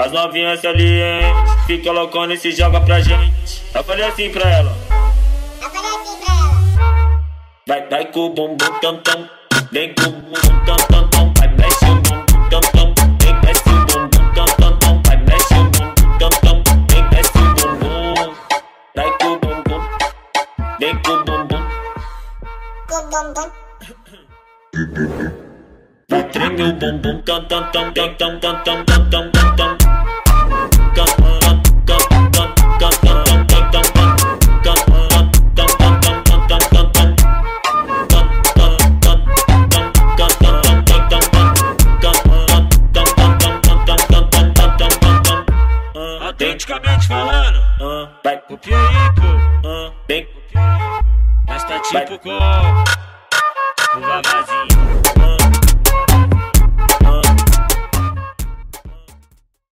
As novinhas ali, hein? Fica loucona e se joga pra gente. Eu falei assim pra ela. Eu falei assim pra ela. Vai, vai com o bumbum tam tam. Vem com o bumbum tam tam tam. Vai, mexe o bumbum tam tam. Vem, mexe o bumbum tam tam tam. Vai, mexe o bumbum tam tam. Vem, mexe o bumbum. Vai com o bumbum. Vem com o bumbum. Com o bumbum. Vai, treme o bumbum tam tam tam tam tam tam tam tam tam tam politicamente falando. Uh, vai com o pô. Uh, bem. É Mas tá tipo com. O Vavazão.